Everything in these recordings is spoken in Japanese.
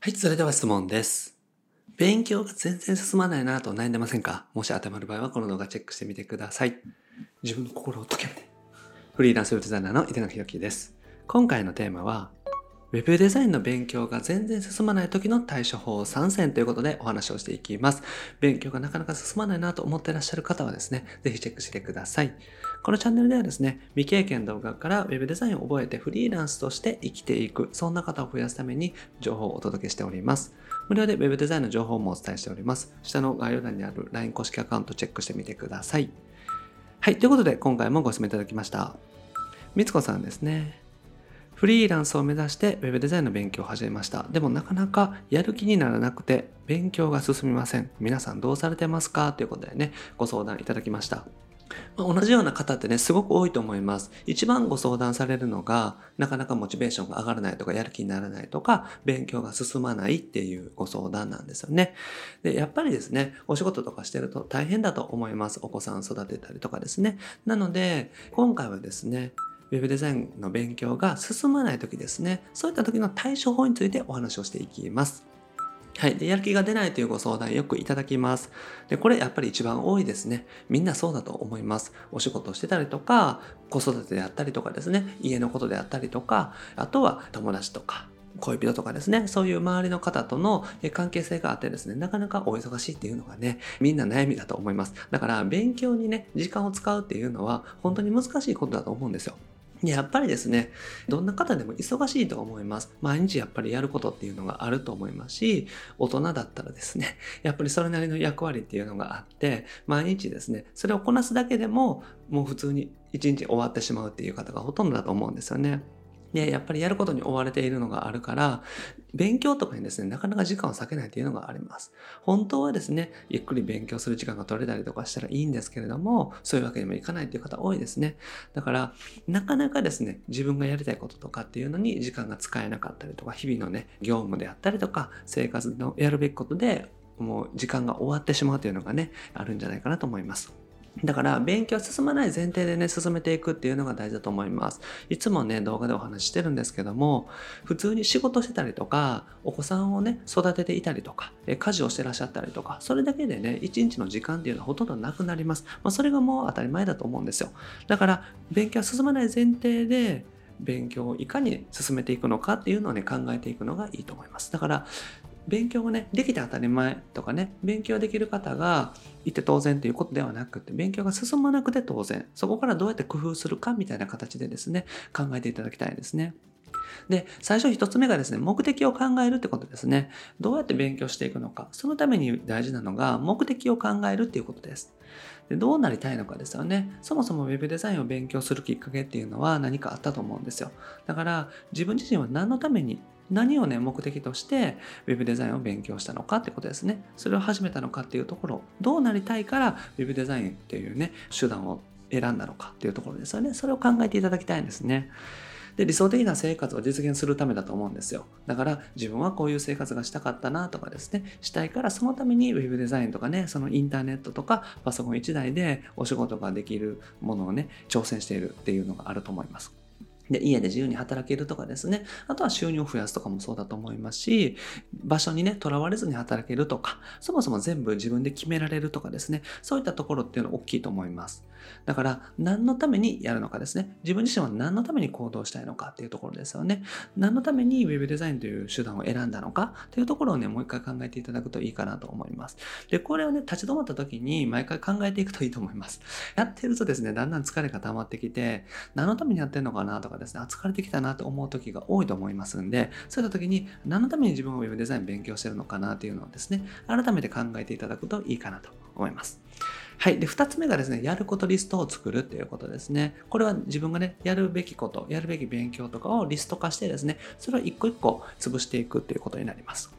はい、それでは質問です。勉強が全然進まないなと悩んでませんか？もし当てはまる場合はこの動画チェックしてみてください。自分の心を解けて。フリーランスウェブデザイナーの井手野弘樹です。今回のテーマは、ウェブデザインの勉強が全然進まない時の対処法3選ということでお話をしていきます。勉強がなかなか進まないなと思っていらっしゃる方はですね、ぜひチェックしてください。このチャンネルではですね、未経験動画からウェブデザインを覚えてフリーランスとして生きていく、そんな方を増やすために情報をお届けしております。無料で Web デザインの情報もお伝えしております。下の概要欄にある LINE 公式アカウントチェックしてみてください。はい、ということで今回もご質問いただきました。みつこさんですね。フリーランスを目指して Web デザインの勉強を始めました。でもなかなかやる気にならなくて勉強が進みません。皆さんどうされてますか？ということでね、ご相談いただきました。ま同じような方ってね、すごく多いと思います。一番ご相談されるのが、なかなかモチベーションが上がらないとか、やる気にならないとか、勉強が進まないっていうご相談なんですよね。で、やっぱりですね、お仕事とかしてると大変だと思います。お子さん育てたりとかですね。なので、今回はですね、ウェブデザインの勉強が進まない時ですね、そういった時の対処法についてお話をしていきます。はい。で、やる気が出ないというご相談よくいただきます。で、これやっぱり一番多いですね。みんなそうだと思います。お仕事してたりとか、子育てであったりとかですね、家のことであったりとか、あとは友達とか、恋人とかですね、そういう周りの方との関係性があってですね、なかなかお忙しいっていうのがね、みんな悩みだと思います。だから、勉強にね、時間を使うっていうのは、本当に難しいことだと思うんですよ。やっぱりですね、どんな方でも忙しいと思います。毎日やっぱりやることっていうのがあると思いますし、大人だったらですね、やっぱりそれなりの役割っていうのがあって、毎日ですね、それをこなすだけでも、もう普通に一日終わってしまうっていう方がほとんどだと思うんですよね。で、やっぱりやることに追われているのがあるから、勉強とかにですね、なかなか時間を割けないっていうのがあります。本当はですね、ゆっくり勉強する時間が取れたりとかしたらいいんですけれども、そういうわけにもいかないっていう方多いですね。だから、なかなかですね、自分がやりたいこととかっていうのに時間が使えなかったりとか、日々のね、業務であったりとか、生活のやるべきことでもう時間が終わってしまうというのがね、あるんじゃないかなと思います。だから勉強進まない前提でね進めていくっていうのが大事だと思います。いつもね動画でお話ししてるんですけども普通に仕事してたりとかお子さんをね育てていたりとかえ家事をしてらっしゃったりとかそれだけでね一日の時間っていうのはほとんどなくなります、まあ、それがもう当たり前だと思うんですよ。だから勉強進まない前提で勉強をいかに進めていくのかっていうのをね考えていくのがいいと思います。だから勉強がねできて当たり前とかね勉強できる方がいて当然ということではなくて勉強が進まなくて当然そこからどうやって工夫するかみたいな形でですね考えていただきたいですね。で最初一つ目がですね目的を考えるってことですね。どうやって勉強していくのか。そのために大事なのが目的を考えるっていうことです。でどうなりたいのかですよね。そもそも Web デザインを勉強するきっかけっていうのは何かあったと思うんですよ。だから自分自身は何のために何をね目的として Web デザインを勉強したのかってことですね。それを始めたのかっていうところどうなりたいから Web デザインっていうね手段を選んだのかっていうところですよね。それを考えていただきたいんですね。で理想的な生活を実現するためだと思うんですよ。だから自分はこういう生活がしたかったなとかですね。したいからそのために Web デザインとかねそのインターネットとかパソコン1台でお仕事ができるものをね挑戦しているっていうのがあると思います。で、家で自由に働けるとかですね。あとは収入を増やすとかもそうだと思いますし、場所にね、とらわれずに働けるとか、そもそも全部自分で決められるとかですね。そういったところっていうのは大きいと思います。だから、何のためにやるのかですね。自分自身は何のために行動したいのかっていうところですよね。何のために Web デザインという手段を選んだのかっていうところをね、もう一回考えていただくといいかなと思います。で、これをね、立ち止まった時に毎回考えていくといいと思います。やってるとですね、だんだん疲れが溜まってきて、何のためにやってんのかなとかですね、疲れてきたなと思う時が多いと思いますんで、そういった時に何のために自分は Web デザイン勉強してるのかなっていうのをですね、改めて考えていただくといいかなと思います。はい。で、二つ目がですね、やることリストを作るっていうことですね。これは自分がね、やるべきこと、やるべき勉強とかをリスト化してですね、それを一個一個潰していくっていうことになります。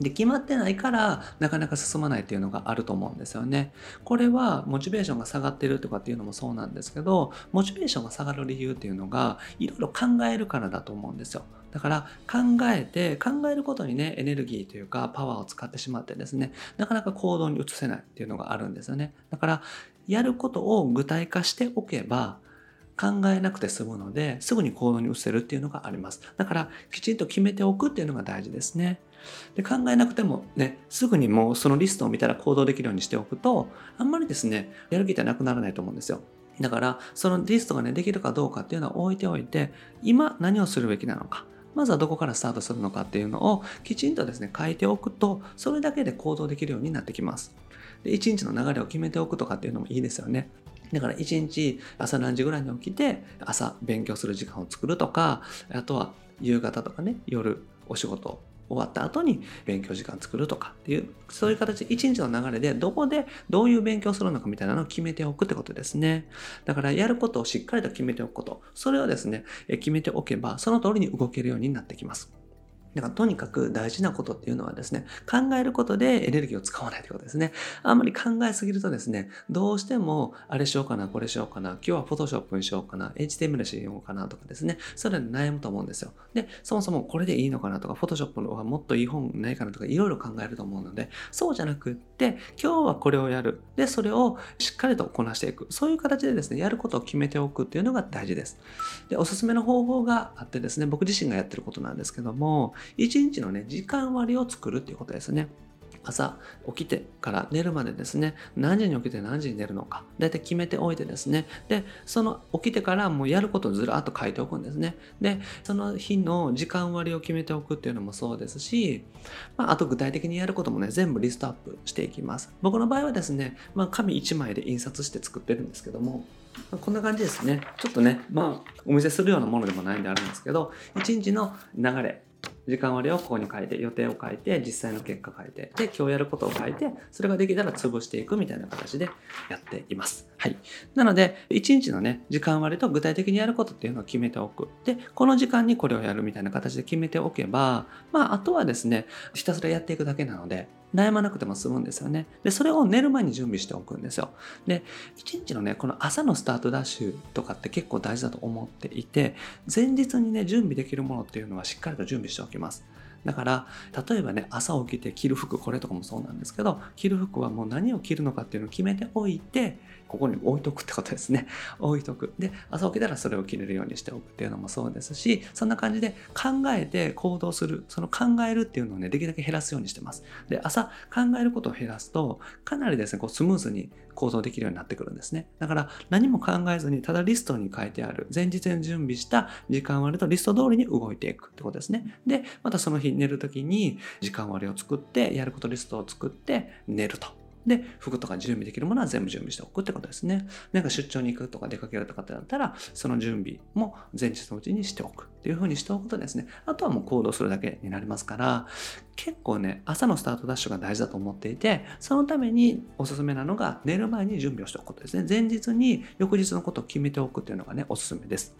で、決まってないから、なかなか進まないっていうのがあると思うんですよね。これは、モチベーションが下がってるとかっていうのもそうなんですけど、モチベーションが下がる理由っていうのが、いろいろ考えるからだと思うんですよ。だから、考えて、考えることにね、エネルギーというか、パワーを使ってしまってですね、なかなか行動に移せないっていうのがあるんですよね。だから、やることを具体化しておけば、考えなくて済むので、すぐに行動に移せるっていうのがあります。だから、きちんと決めておくっていうのが大事ですね。で考えなくてもね、すぐにもうそのリストを見たら行動できるようにしておくと、あんまりですね、やる気ってなくならないと思うんですよ。だから、そのリストがね、できるかどうかっていうのは置いておいて、今何をするべきなのか。まずはどこからスタートするのかっていうのをきちんとですね、書いておくと、それだけで行動できるようになってきます。で、一日の流れを決めておくとかっていうのもいいですよね。だから一日朝何時ぐらいに起きて朝勉強する時間を作るとか、あとは夕方とかね、夜お仕事終わった後に勉強時間作るとかっていう、そういう形で一日の流れでどこでどういう勉強するのかみたいなのを決めておくってことですね。だからやることをしっかりと決めておくこと、それをですね、決めておけばその通りに動けるようになってきます。だからとにかく大事なことっていうのはですね、考えることでエネルギーを使わないということですね。あんまり考えすぎるとですね、どうしてもあれしようかな、これしようかな、今日は Photoshop にしようかな、HTML しようかなとかですね、それで悩むと思うんですよ。で、そもそもこれでいいのかなとか、Photoshop のはもっといい本ないかなとか、いろいろ考えると思うので、そうじゃなくって、今日はこれをやる。で、それをしっかりとこなしていく。そういう形でですね、やることを決めておくっていうのが大事です。で、おすすめの方法があってですね、僕自身がやってることなんですけども、1日のね、時間割を作るっていうことですね。朝起きてから寝るまでですね、何時に起きて何時に寝るのか、だいたい決めておいてですね、で、その起きてからもうやることをずらっと書いておくんですね。で、その日の時間割を決めておくっていうのもそうですし、まあ、あと具体的にやることもね、全部リストアップしていきます。僕の場合はですね、まあ、紙1枚で印刷して作ってるんですけども、こんな感じですね。ちょっとね、まあ、お見せするようなものでもないんであるんですけど、1日の流れ、時間割をここに書いて、予定を書いて、実際の結果書いて、で、今日やることを書いて、それができたら潰していくみたいな形でやっています。はい。なので、1日のね、時間割と具体的にやることっていうのを決めておく。で、この時間にこれをやるみたいな形で決めておけば、まあ、あとはですね、ひたすらやっていくだけなので、悩まなくても済むんですよね。で、それを寝る前に準備しておくんですよ。で、一日のね、この朝のスタートダッシュとかって結構大事だと思っていて、前日にね、準備できるものっていうのはしっかりと準備しておきます。だから、例えばね、朝起きて着る服、これとかもそうなんですけど、着る服はもう何を着るのかっていうのを決めておいて、ここに置いとくってことですね。置いとく。で、朝起きたらそれを着れるようにしておくっていうのもそうですし、そんな感じで考えて行動する。その考えるっていうのをね、できるだけ減らすようにしてます。で、朝考えることを減らすと、かなりですね、こうスムーズに行動できるようになってくるんですね。だから何も考えずに、ただリストに書いてある、前日に準備した時間割とリスト通りに動いていくってことですね。で、またその日寝る時に時間割を作って、やることリストを作って寝ると。で、服とか準備できるものは全部準備しておくってことですね。なんか出張に行くとか出かけるとかってなったら、その準備も前日のうちにしておくっていう風にしておくとですね、あとはもう行動するだけになりますから、結構ね、朝のスタートダッシュが大事だと思っていて、そのためにおすすめなのが寝る前に準備をしておくことですね。前日に翌日のことを決めておくっていうのがね、おすすめです。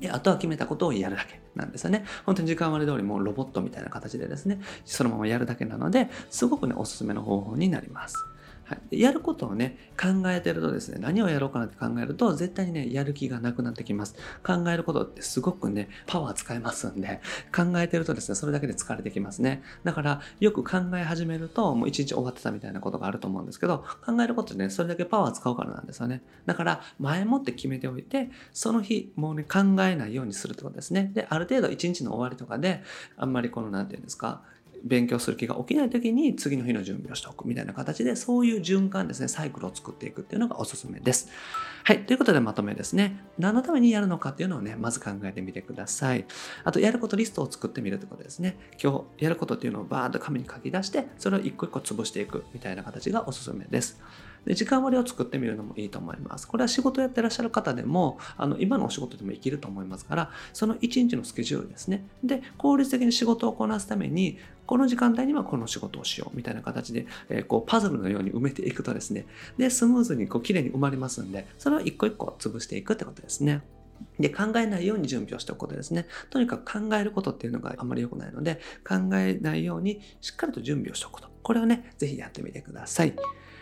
で、あとは決めたことをやるだけなんですよね。本当に時間割通りもうロボットみたいな形でですね、そのままやるだけなので、すごくね、おすすめの方法になります。はい、やることをね、考えてるとですね、何をやろうかなって考えると、絶対にね、やる気がなくなってきます。考えることってすごくね、パワー使えますんで、考えてるとですね、それだけで疲れてきますね。だから、よく考え始めると、もう一日終わってたみたいなことがあると思うんですけど、考えることでね、それだけパワー使うからなんですよね。だから、前もって決めておいて、その日、もうね、考えないようにするってことですね。で、ある程度一日の終わりとかで、あんまりこの、なんていうんですか、勉強する気が起きない時に次の日の準備をしておくみたいな形でそういう循環ですねサイクルを作っていくっていうのがおすすめです。はいということでまとめですね。何のためにやるのかっていうのをねまず考えてみてください。あとやることリストを作ってみるってことですね。今日やることっていうのをバーッと紙に書き出してそれを一個一個潰していくみたいな形がおすすめです。で時間割を作ってみるのもいいと思います。これは仕事やってらっしゃる方でも、あの今のお仕事でも生きると思いますから、その1日のスケジュールですね。で、効率的に仕事をこなすために、この時間帯にはこの仕事をしようみたいな形で、えー、こうパズルのように埋めていくとですね、で、スムーズにこう綺麗に埋まりますんで、それを一個一個潰していくってことですね。で、考えないように準備をしておくことですね。とにかく考えることっていうのがあまり良くないので、考えないようにしっかりと準備をしておくこと。これをね、ぜひやってみてください。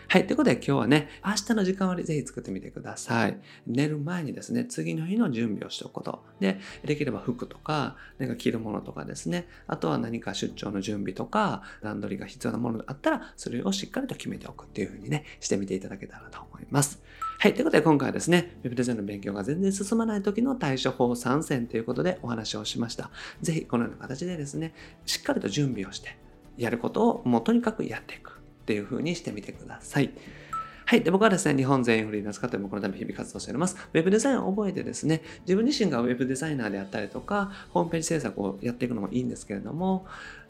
はい。ということで今日はね、明日の時間割ぜひ作ってみてください。寝る前にですね、次の日の準備をしておくこと。で、できれば服とか、何か着るものとかですね、あとは何か出張の準備とか、段取りが必要なものがあったら、それをしっかりと決めておくっていうふうにね、してみていただけたらと思います。はい。ということで今回はですね、ウェブデザインの勉強が全然進まない時の対処法3選ということでお話をしました。ぜひこのような形でですね、しっかりと準備をして、やることをもうとにかくやっていくっていう風にしてみてください。はい。で、僕はですね、日本全員フリーランス化というこのため日々活動しております。ウェブデザインを覚えてですね、自分自身がウェブデザイナーであったりとか、ホームページ制作をやっていくのもいいんですけれども、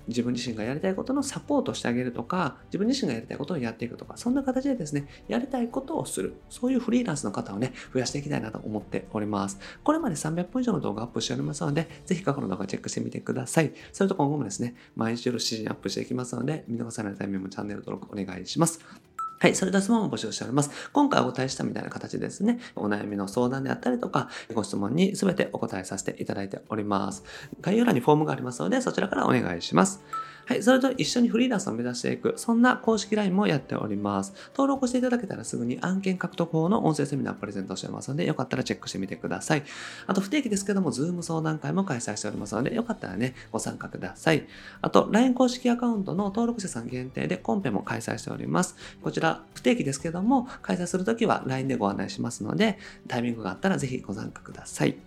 自分自身がやりたいことのサポートしてあげるとか、自分自身がやりたいことをやっていくとか、そんな形でですね、やりたいことをする。そういうフリーランスの方をね、増やしていきたいなと思っております。これまで300本以上の動画アップしておりますので、ぜひ過去の動画チェックしてみてください。それと今後もですね、毎日夜7時にアップしていきますので、見逃さないタイミングもチャンネル登録お願いします。はい。それでは質問を募集しております。今回お答えしたみたいな形でですね、お悩みの相談であったりとか、ご質問に全てお答えさせていただいております。概要欄にフォームがありますので、そちらからお願いします。はい、それと一緒にフリーランスを目指していく、そんな公式 LINE もやっております。登録していただけたらすぐに案件獲得法の音声セミナープレゼントしてますので、よかったらチェックしてみてください。あと、不定期ですけども、Zoom 相談会も開催しておりますので、よかったらね、ご参加ください。あと、LINE 公式アカウントの登録者さん限定でコンペも開催しております。こちら、不定期ですけども、開催するときは LINE でご案内しますので、タイミングがあったらぜひご参加ください。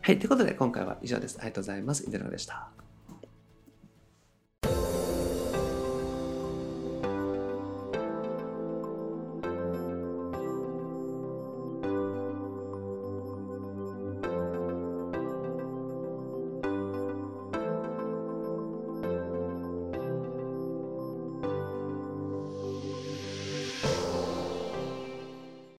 はい、ということで今回は以上です。ありがとうございます。イデロでした。